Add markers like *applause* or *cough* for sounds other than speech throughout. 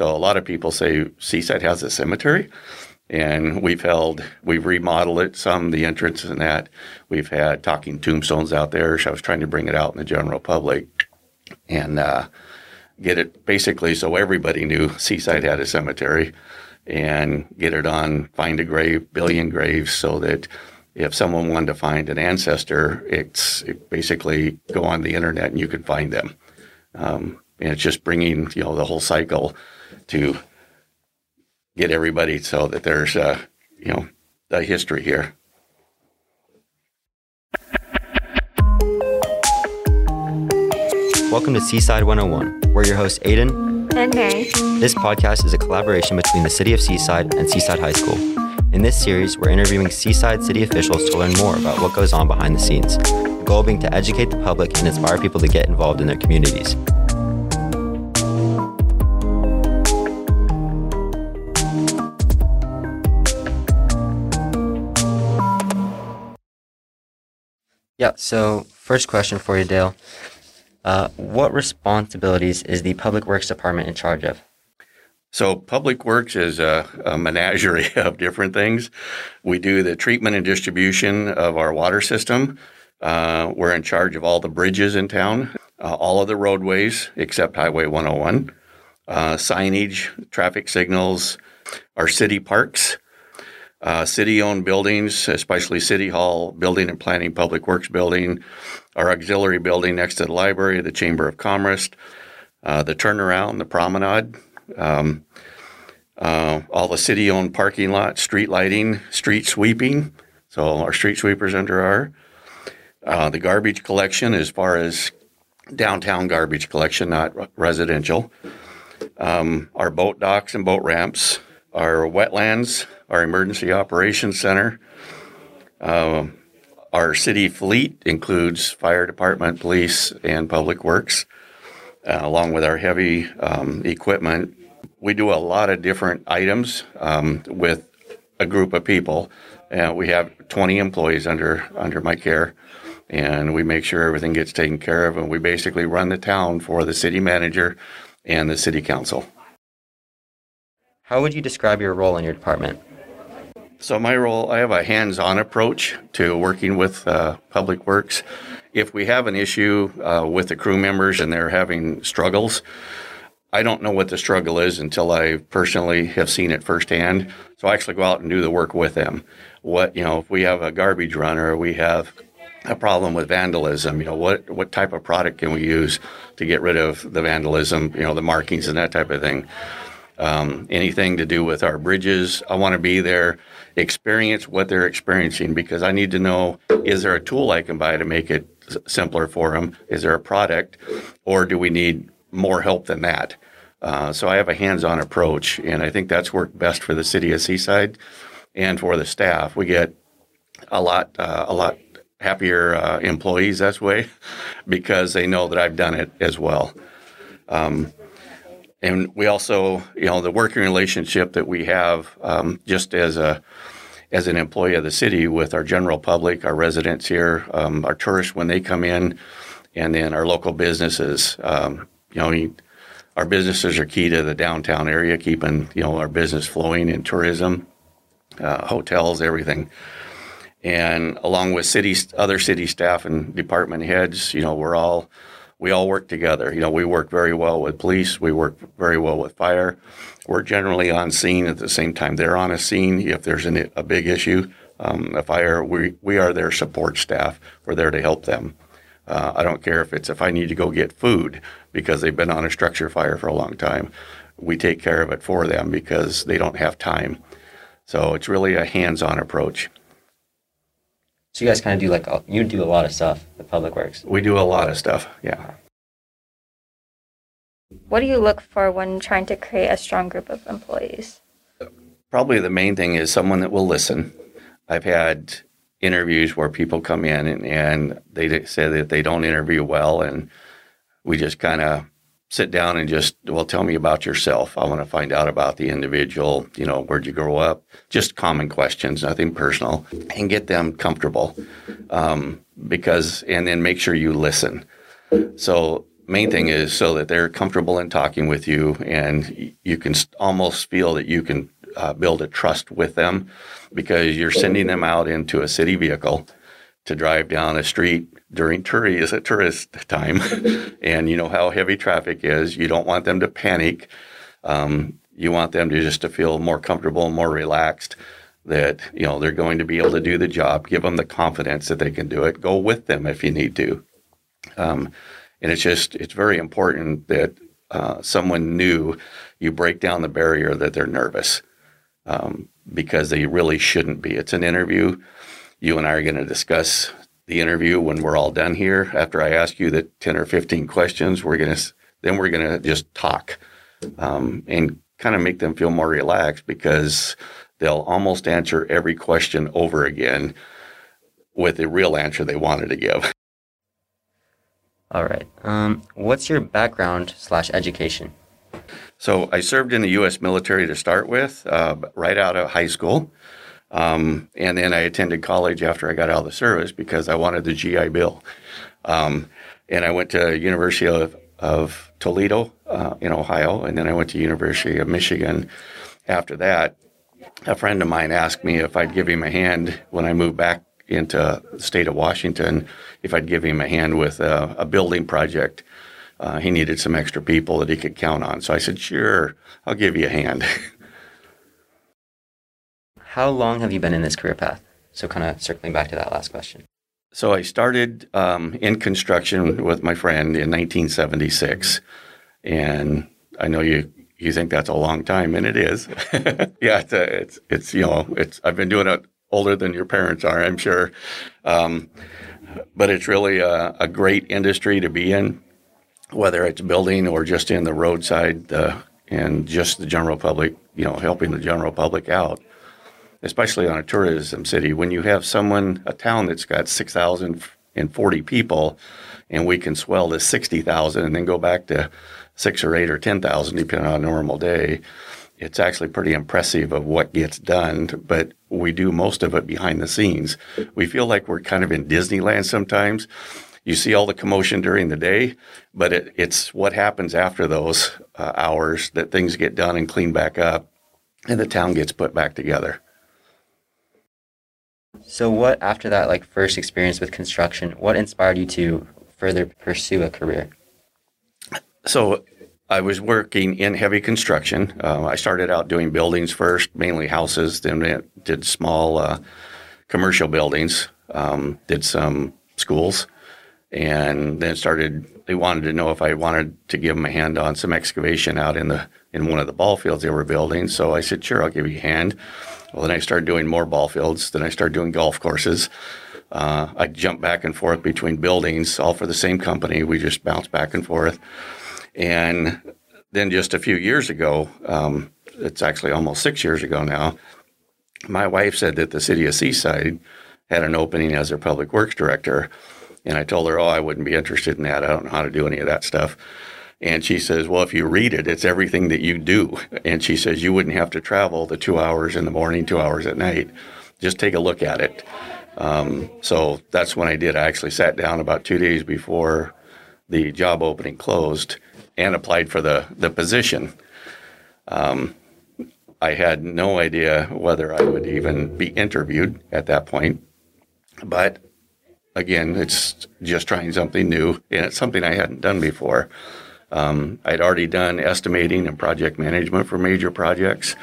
So a lot of people say Seaside has a cemetery, and we've held, we've remodeled it some, the entrance and that. We've had talking tombstones out there. So I was trying to bring it out in the general public, and uh, get it basically so everybody knew Seaside had a cemetery, and get it on Find a Grave, Billion Graves, so that if someone wanted to find an ancestor, it's it basically go on the internet and you can find them. Um, and it's just bringing you know the whole cycle to get everybody so that there's uh, you know a history here. Welcome to Seaside 101. We're your hosts, Aiden and Mary. This podcast is a collaboration between the City of Seaside and Seaside High School. In this series, we're interviewing Seaside city officials to learn more about what goes on behind the scenes, the goal being to educate the public and inspire people to get involved in their communities. Yeah, so first question for you, Dale. Uh, what responsibilities is the Public Works Department in charge of? So, Public Works is a, a, menagerie *laughs* of different things. We do the treatment and distribution of our water system. Uh, we're in charge of all the bridges in town, uh, all of the roadways except Highway 101, uh, signage, traffic signals, our city parks, uh, city owned buildings, especially City Hall, Building and Planning, Public Works Building, our auxiliary building next to the library, the Chamber of Commerce, uh, the turnaround, the promenade, um, uh, all the city owned parking lots, street lighting, street sweeping. So our street sweepers under our uh, the garbage collection as far as downtown garbage collection, not residential. Um, our boat docks and boat ramps, our wetlands, our emergency operations center. Uh, our city fleet includes fire department, police, and public works, uh, along with our heavy um, equipment. We do a lot of different items um, with a group of people. and we have 20 employees under under my care, and we make sure everything gets taken care of. And we basically run the town for the city manager and the city council. How would you describe your role in your department? So my role, I have a hands-on approach to working with uh, Public Works. If we have an issue uh, with the crew members and they're having struggles, I don't know what the struggle is until I personally have seen it firsthand. So I actually go out and do the work with them. What you know, if we have a garbage run or we have a problem with vandalism, you know, what what type of product can we use to get rid of the vandalism, you know, the markings and that type of thing. Um, anything to do with our bridges, I want to be there experience what they're experiencing because I need to know is there a tool I can buy to make it simpler for them? Is there a product, or do we need more help than that? Uh, so I have a hands-on approach, and I think that's worked best for the city of Seaside and for the staff. We get a lot, uh, a lot happier uh, employees that way *laughs* because they know that I've done it as well. Um, and we also, you know, the working relationship that we have um, just as a as an employee of the city with our general public, our residents here, um, our tourists when they come in, and then our local businesses. Um, you know, our businesses are key to the downtown area, keeping you know our business flowing in tourism, uh, hotels, everything. And along with city, other city staff and department heads, you know, we're all we all work together. You know, we work very well with police. We work very well with fire. We're generally on scene at the same time they're on a scene. If there's an, a big issue, um, a fire, we, we are their support staff. We're there to help them. Uh, I don't care if it's if I need to go get food because they've been on a structure fire for a long time. We take care of it for them because they don't have time. So it's really a hands-on approach. So you guys kind of do like you do a lot of stuff. The public works. We do a lot of stuff. Yeah. What do you look for when trying to create a strong group of employees? Probably the main thing is someone that will listen. I've had interviews where people come in and, and they say that they don't interview well, and we just kind of sit down and just, well, tell me about yourself. I want to find out about the individual. You know, where'd you grow up? Just common questions, nothing personal, and get them comfortable. Um, because, and then make sure you listen. So main thing is so that they're comfortable in talking with you and you can almost feel that you can uh, build a trust with them because you're sending them out into a city vehicle to drive down a street during tourist, tourist time. *laughs* and you know how heavy traffic is. You don't want them to panic. Um, you want them to just to feel more comfortable, more relaxed that you know they're going to be able to do the job. Give them the confidence that they can do it. Go with them if you need to. Um, and it's just it's very important that uh, someone new you break down the barrier that they're nervous um, because they really shouldn't be. It's an interview. You and I are going to discuss the interview when we're all done here. After I ask you the ten or fifteen questions, we're going to then we're going to just talk um, and kind of make them feel more relaxed because they'll almost answer every question over again with the real answer they wanted to give. All right. Um, what's your background slash education? So I served in the U.S. military to start with, uh, right out of high school. Um, and then I attended college after I got out of the service because I wanted the GI Bill. Um, and I went to University of, of Toledo uh, in Ohio, and then I went to University of Michigan. After that, a friend of mine asked me if I'd give him a hand when I moved back into the state of Washington, if I'd give him a hand with a, a building project. Uh, he needed some extra people that he could count on. So I said, sure, I'll give you a hand. *laughs* How long have you been in this career path? So, kind of circling back to that last question. So, I started um, in construction with my friend in 1976. And I know you you think that's a long time, and it is. *laughs* yeah, it's, it's it's you know it's I've been doing it older than your parents are, I'm sure. Um, but it's really a, a, great industry to be in, whether it's building or just in the roadside uh, and just the general public, you know, helping the general public out, especially on a tourism city. When you have someone, a town that's got 6,040 people, and we can swell to 60,000 and then go back to six or eight or 10,000, depending on a normal day. It's actually pretty impressive of what gets done, but we do most of it behind the scenes. We feel like we're kind of in Disneyland sometimes. You see all the commotion during the day, but it, it's what happens after those uh, hours that things get done and cleaned back up and the town gets put back together. So, what after that, like first experience with construction, what inspired you to further pursue a career? So, I was working in heavy construction. Uh, I started out doing buildings first, mainly houses, then did small uh, commercial buildings, um, did some schools, and then started. They wanted to know if I wanted to give them a hand on some excavation out in the in one of the ball fields they were building. So I said, "Sure, I'll give you a hand." Well, then I started doing more ball fields. Then I started doing golf courses. Uh, I jumped back and forth between buildings, all for the same company. We just bounced back and forth. And then just a few years ago, um, it's actually almost six years ago now, my wife said that the city of Seaside had an opening as their public works director. And I told her, oh, I wouldn't be interested in that. I don't know how to do any of that stuff. And she says, well, if you read it, it's everything that you do. And she says, you wouldn't have to travel the two hours in the morning, two hours at night. Just take a look at it. Um, so that's when I did. I actually sat down about two days before the job opening closed and applied for the, the position. Um, I had no idea whether I would even be interviewed at that point. But again, it's just trying something new, and it's something I hadn't done before. Um, I'd already done estimating and project management for major projects,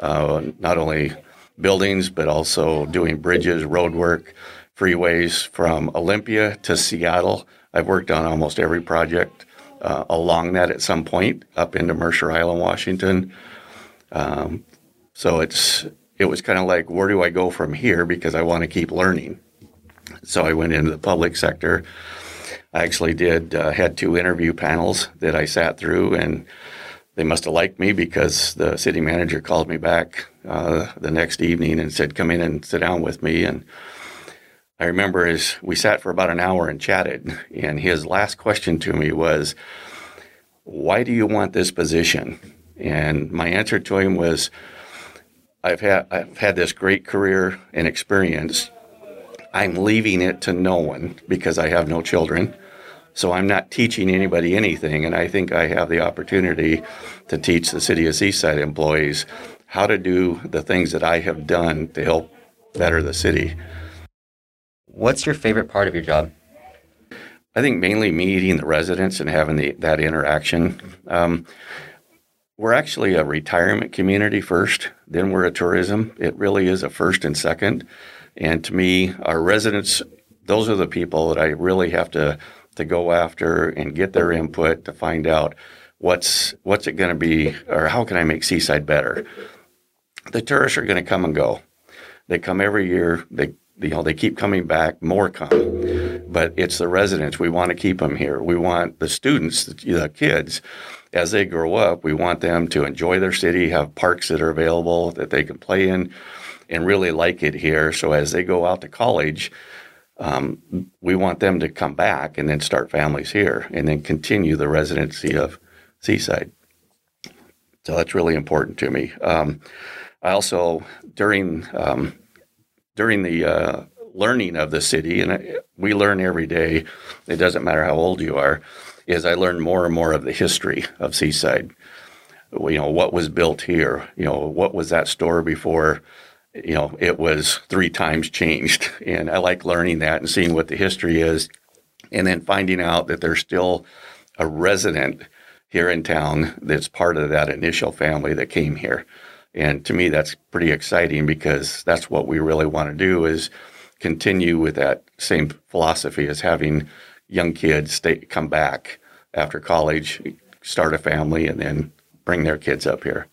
uh, not only buildings, but also doing bridges, road work, freeways from Olympia to Seattle. I've worked on almost every project uh, along that at some point up into Mercer Island, Washington. Um, so it's it was kind of like where do I go from here because I want to keep learning. So I went into the public sector. I actually did uh, had two interview panels that I sat through, and they must have liked me because the city manager called me back uh, the next evening and said, "Come in and sit down with me." And I remember as we sat for about an hour and chatted, and his last question to me was, Why do you want this position? And my answer to him was, I've had, I've had this great career and experience. I'm leaving it to no one because I have no children. So I'm not teaching anybody anything, and I think I have the opportunity to teach the city of Seaside employees how to do the things that I have done to help better the city. What's your favorite part of your job? I think mainly meeting the residents and having the, that interaction. Um, we're actually a retirement community first, then we're a tourism. It really is a first and second. And to me, our residents, those are the people that I really have to to go after and get their input to find out what's what's it going to be or how can I make Seaside better. The tourists are going to come and go. They come every year. They you know they keep coming back. More come, but it's the residents. We want to keep them here. We want the students, the kids, as they grow up. We want them to enjoy their city, have parks that are available that they can play in, and really like it here. So as they go out to college. Um, we want them to come back and then start families here and then continue the residency of Seaside. So that's really important to me. Um, I also during um, during the uh, learning of the city, and we learn every day. It doesn't matter how old you are. Is I learn more and more of the history of Seaside. You know what was built here. You know what was that store before. You know it was three times changed, *laughs* and I like learning that and seeing what the history is, and then finding out that there's still a resident here in town that's part of that initial family that came here. And to me, that's pretty exciting because that's what we really want to do is continue with that same philosophy as having young kids stay, come back after college, start a family, and then bring their kids up here.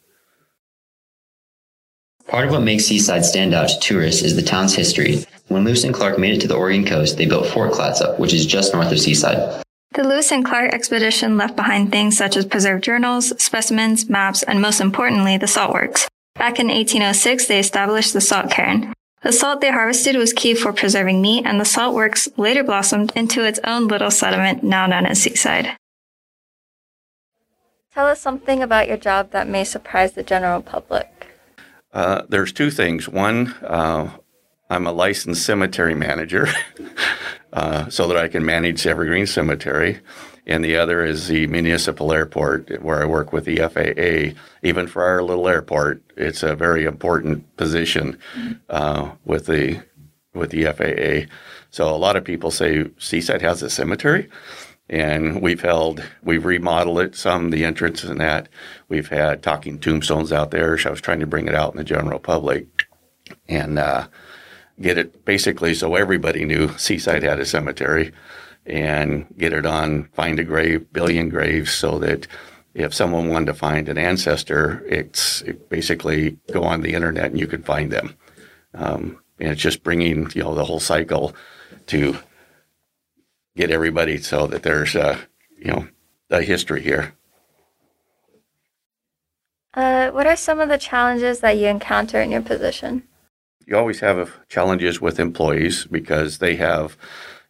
Part of what makes Seaside stand out to tourists is the town's history. When Lewis and Clark made it to the Oregon coast, they built Fort Clatsop, which is just north of Seaside. The Lewis and Clark expedition left behind things such as preserved journals, specimens, maps, and most importantly, the salt works. Back in 1806, they established the salt cairn. The salt they harvested was key for preserving meat, and the salt works later blossomed into its own little settlement now known as Seaside. Tell us something about your job that may surprise the general public. Uh, there's two things. One, uh, I'm a licensed cemetery manager. *laughs* Uh, so that I can manage Evergreen Cemetery. And the other is the municipal airport, where I work with the FAA. Even for our little airport, it's a very important position uh, with the with the FAA. So a lot of people say Seaside has a cemetery, and we've held we've remodeled it some the entrance and that we've had talking tombstones out there. So I was trying to bring it out in the general public, and uh, get it basically so everybody knew *laughs* Seaside had a cemetery and get it on Find a Grave, Billion Graves, so that if someone wanted to find an ancestor, it's it basically go on the internet and you can find them. Um, and it's just bringing you know the whole cycle to get everybody so that there's a you know a history here. Uh, what are some of the challenges that you encounter in your position? you always have challenges with employees because they have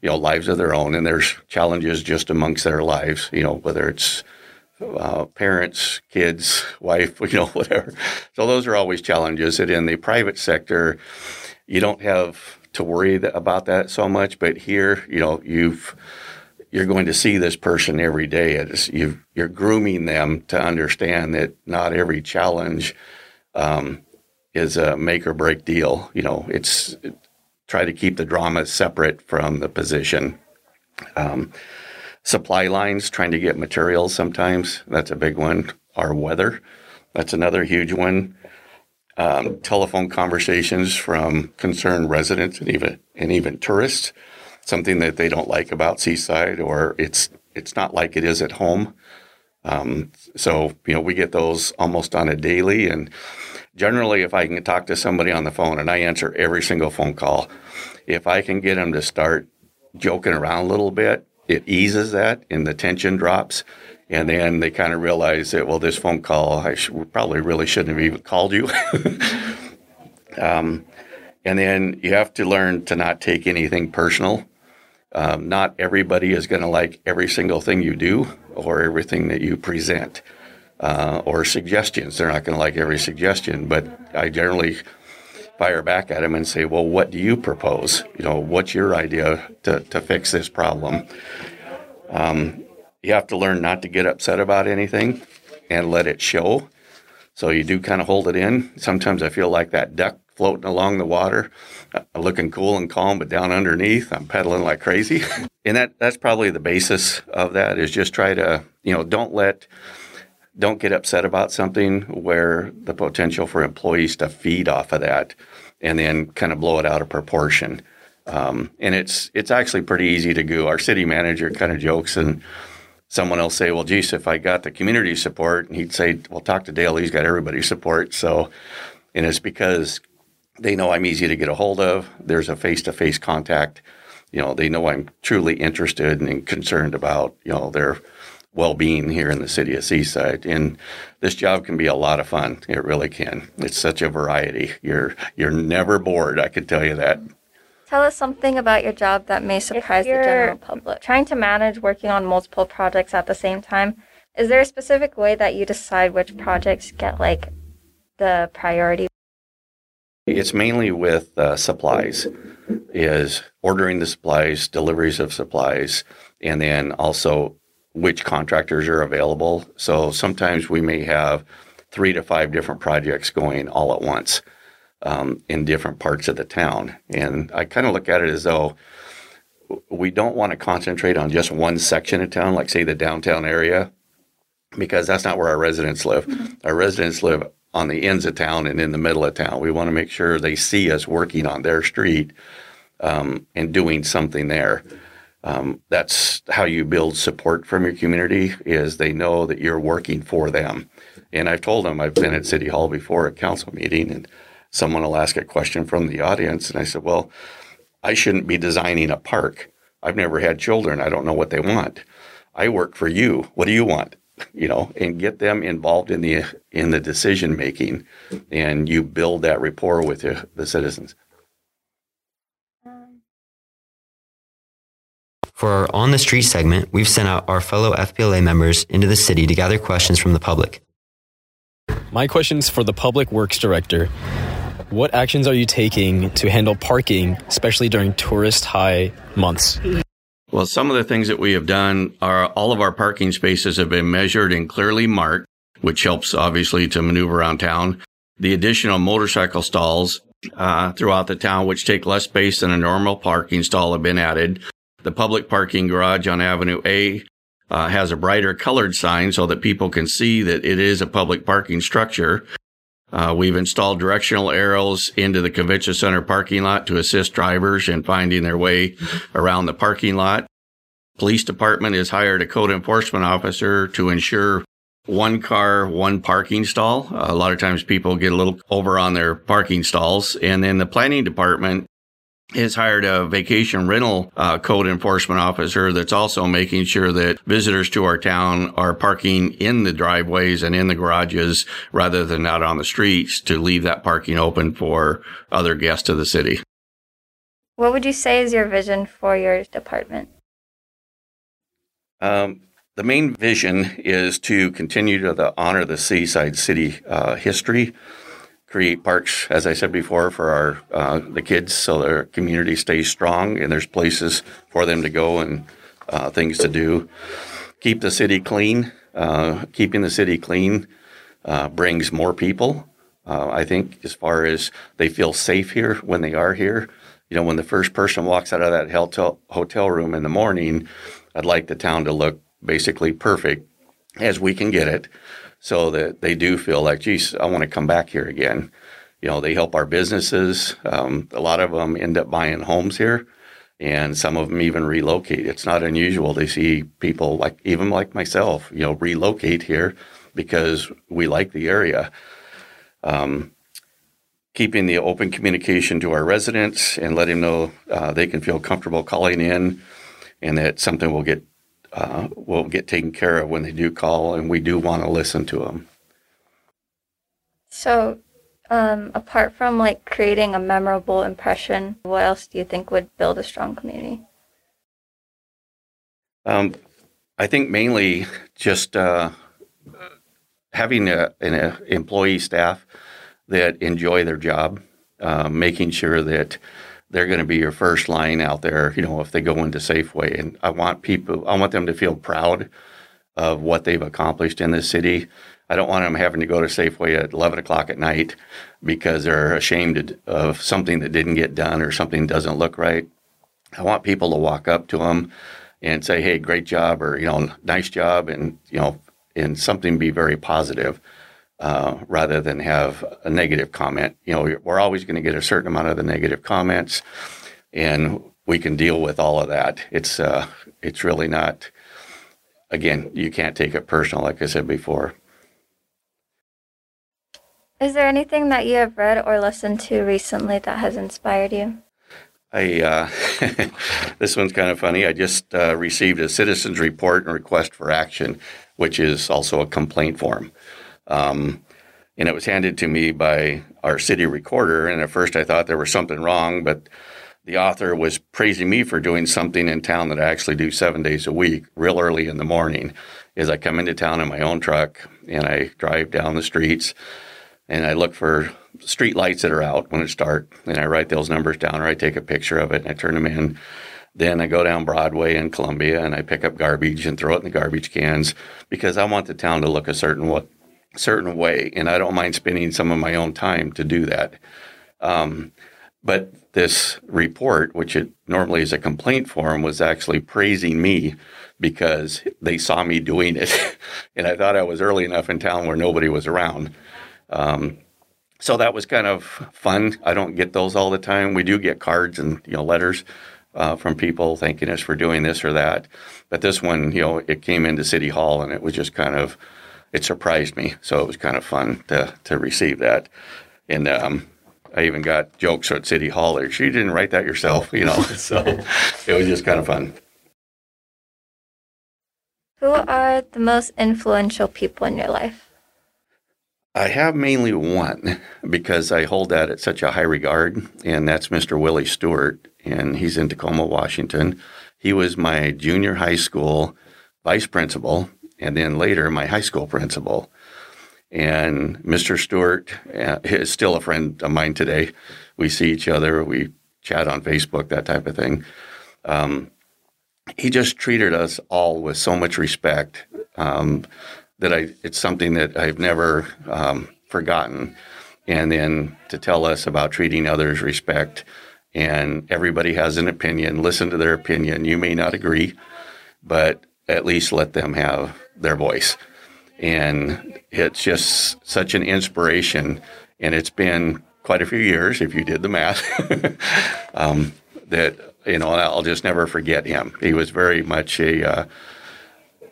you know lives of their own and there's challenges just amongst their lives you know whether it's uh, parents kids wife *laughs* you know whatever so those are always challenges and in the private sector you don't have to worry about that so much but here you know you've you're going to see this person every day it's, you you're grooming them to understand that not every challenge um, is a make or break deal. You know, it's it, try to keep the drama separate from the position. Um, supply lines, trying to get materials sometimes, that's a big one. Our weather, that's another huge one. Um, telephone conversations from concerned residents and even and even tourists, something that they don't like about Seaside, or it's it's not like it is at home. Um, so you know we get those almost on a daily, and generally, if I can talk to somebody on the phone, and I answer every single phone call, if I can get them to start joking around a little bit, it eases that and the tension drops. And then they kind of realize that, well, this phone call, I should, probably really shouldn't have even called you. *laughs* um, and then you have to learn to not take anything personal. Um, not everybody is going to like every single thing you do or everything that you present uh, or suggestions. They're not going to like every suggestion, but I generally fire back at him and say, "Well, what do you propose? You know, what's your idea to, to fix this problem?" Um, you have to learn not to get upset about anything and let it show. So you do kind of hold it in. Sometimes I feel like that duck floating along the water, uh, looking cool and calm, but down underneath, I'm pedaling like crazy. *laughs* and that that's probably the basis of that is just try to, you know, don't let don't get upset about something where the potential for employees to feed off of that and then kind of blow it out of proportion. Um, and it's it's actually pretty easy to do. Our city manager kind of jokes and someone else say, well, geez, if I got the community support, and he'd say, well, talk to Dale, he's got everybody's support. So, and it's because they know I'm easy to get a hold of. There's a face to face contact. You know, they know I'm truly interested and concerned about, you know, their well being here in the city of Seaside. And this job can be a lot of fun. It really can. It's such a variety. You're you're never bored, I can tell you that. Tell us something about your job that may surprise the general public. Trying to manage working on multiple projects at the same time, is there a specific way that you decide which projects get like the priority? It's mainly with uh, supplies, is ordering the supplies, deliveries of supplies, and then also which contractors are available. So sometimes we may have three to five different projects going all at once um, in different parts of the town. And I kind of look at it as though we don't want to concentrate on just one section of town, like say the downtown area, because that's not where our residents live. Mm-hmm. Our residents live on the ends of town and in the middle of town. We want to make sure they see us working on their street um, and doing something there. Um, that's how you build support from your community is they know that you're working for them. And I've told them I've been at City Hall before at council meeting and someone will ask a question from the audience. And I said, well, I shouldn't be designing a park. I've never had children. I don't know what they want. I work for you. What do you want? *laughs* you know, and get them involved in the in the decision making, and you build that rapport with the, the citizens. For our On the Street segment, we've sent out our fellow FPLA members into the city to gather questions from the public. My question's for the Public Works Director. What actions are you taking to handle parking, especially during tourist high months? Well, some of the things that we have done are all of our parking spaces have been measured and clearly marked, which helps obviously to maneuver around town. The additional motorcycle stalls uh, throughout the town, which take less space than a normal parking stall, have been added. The public parking garage on Avenue A uh, has a brighter colored sign so that people can see that it is a public parking structure. Uh, we've installed directional arrows into the convention center parking lot to assist drivers in finding their way around the parking lot. Police department has hired a code enforcement officer to ensure one car, one parking stall. A lot of times people get a little over on their parking stalls. And then the planning department has hired a vacation rental uh, code enforcement officer that's also making sure that visitors to our town are parking in the driveways and in the garages rather than out on the streets to leave that parking open for other guests of the city. What would you say is your vision for your department? Um, the main vision is to continue to the, honor the Seaside City uh, history create parks, as I said before, for our uh, the kids, so their community stays strong and there's places for them to go and uh, things to do. Keep the city clean. Uh, keeping the city clean uh, brings more people. Uh, I think, as far as they feel safe here when they are here. You know, when the first person walks out of that hotel hotel room in the morning, I'd like the town to look basically perfect as we can get it so that they do feel like, geez, I want to come back here again. You know, they help our businesses. Um, a lot of them end up buying homes here, and some of them even relocate. It's not unusual to see people like, even like myself, you know, relocate here because we like the area. Um, keeping the open communication to our residents and letting them know uh, they can feel comfortable calling in and that something will get uh, will get taken care of when they do call, and we do want to listen to them. So, um, apart from like creating a memorable impression, what else do you think would build a strong community? Um, I think mainly just uh, having a, an employee staff that enjoy their job, uh, making sure that they're going to be your first line out there, you know, if they go into Safeway. And I want people, I want them to feel proud of what they've accomplished in this city. I don't want them having to go to Safeway at 11 o'clock at night because they're ashamed of something that didn't get done or something doesn't look right. I want people to walk up to them and say, "Hey, great job," or you know, "Nice job," and you know, and something be very positive uh, rather than have a negative comment. You know, we're always going to get a certain amount of the negative comments, and we can deal with all of that. It's uh, it's really not. Again, you can't take it personal, like I said before. Is there anything that you have read or listened to recently that has inspired you? I uh, *laughs* this one's kind of funny. I just uh, received a citizens report and request for action, which is also a complaint form, um, and it was handed to me by our city recorder. And at first, I thought there was something wrong, but the author was praising me for doing something in town that I actually do seven days a week, real early in the morning. Is I come into town in my own truck and I drive down the streets and I look for street lights that are out when it's dark, and I write those numbers down or I take a picture of it and I turn them in. Then I go down Broadway in Columbia and I pick up garbage and throw it in the garbage cans because I want the town to look a certain what certain way, and I don't mind spending some of my own time to do that. Um, but this report, which it normally is a complaint form, was actually praising me because they saw me doing it, *laughs* and I thought I was early enough in town where nobody was around. Um, so that was kind of fun. I don't get those all the time. We do get cards and you know letters uh, from people thanking us for doing this or that, but this one, you know, it came into City Hall and it was just kind of it surprised me. So it was kind of fun to to receive that, and um, I even got jokes at City Hall. There, you didn't write that yourself, you know. *laughs* so it was just kind of fun. Who are the most influential people in your life? I have mainly one because I hold that at such a high regard, and that's Mr. Willie Stewart, and he's in Tacoma, Washington. He was my junior high school vice principal, and then later my high school principal. And Mr. Stewart uh, is still a friend of mine today. We see each other, we chat on Facebook, that type of thing. Um, he just treated us all with so much respect. Um, that I it's something that I've never um, forgotten. And then to tell us about treating others respect, and everybody has an opinion. Listen to their opinion. You may not agree, but at least let them have their voice. And it's just such an inspiration. And it's been quite a few years, if you did the math, *laughs* um, that you know I'll just never forget him. He was very much a, uh,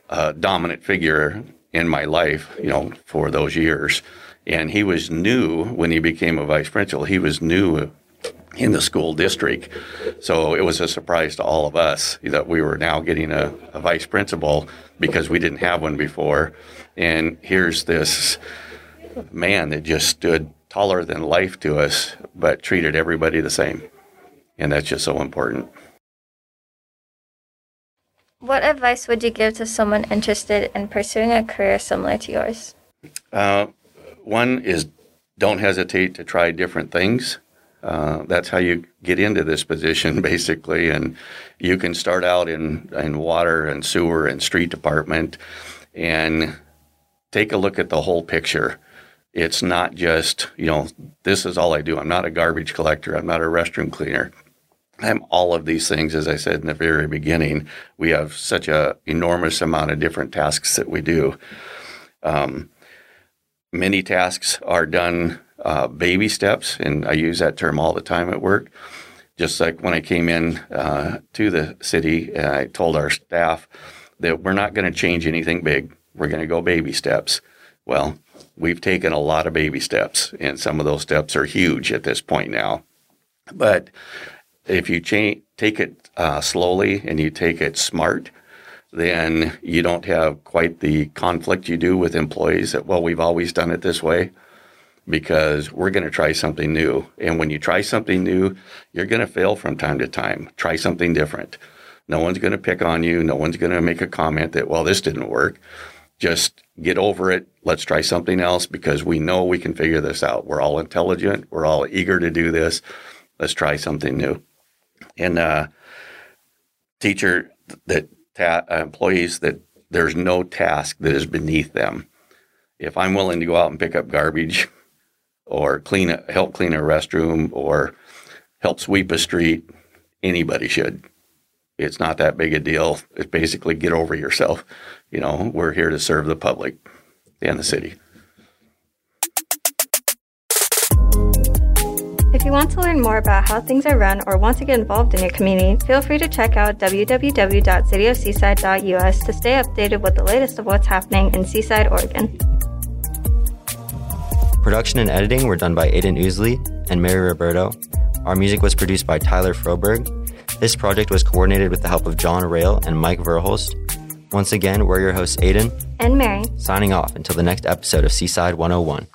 a dominant figure in my life, you know, for those years. And he was new when he became a vice principal. He was new in the school district. So it was a surprise to all of us that we were now getting a, a vice principal because we didn't have one before. And here's this man that just stood taller than life to us, but treated everybody the same. And that's just so important. What advice would you give to someone interested in pursuing a career similar to yours? Uh, one is don't hesitate to try different things. Uh, that's how you get into this position, *laughs* basically. And you can start out in, in water and sewer and street department and take a look at the whole picture. It's not just, you know, this is all I do. I'm not a garbage collector. I'm not a restroom cleaner. I'm all of these things, as I said in the very beginning. We have such a enormous amount of different tasks that we do. Um, many tasks are done uh, baby steps, and I use that term all the time at work. Just like when I came in uh, to the city, I told our staff that we're not going to change anything big. We're going to go baby steps. Well, we've taken a lot of baby steps, and some of those steps are huge at this point now. But if you take it uh, slowly and you take it smart, then you don't have quite the conflict you do with employees that, well, we've always done it this way because we're going to try something new. And when you try something new, you're going to fail from time to time. Try something different. No one's going to pick on you. No one's going to make a comment that, well, this didn't work. Just get over it. Let's try something else because we know we can figure this out. We're all intelligent. We're all eager to do this. Let's try something new. and uh, teacher that ta- uh, employees that there's no task that is beneath them. If I'm willing to go out and pick up garbage, or clean a, help clean a restroom, or help sweep a street, anybody should. It's not that big a deal. It's basically get over yourself. You know, we're here to serve the public and the city. If you want to learn more about how things are run or want to get involved in your community, feel free to check out www.cityofseaside.us to stay updated with the latest of what's happening in Seaside, Oregon. Production and editing were done by Aiden Ousley and Mary Roberto. Our music was produced by Tyler Froberg. This project was coordinated with the help of John Rail and Mike Verholst. Once again, we're your hosts, Aiden And Mary. signing off until the next episode of Seaside 101.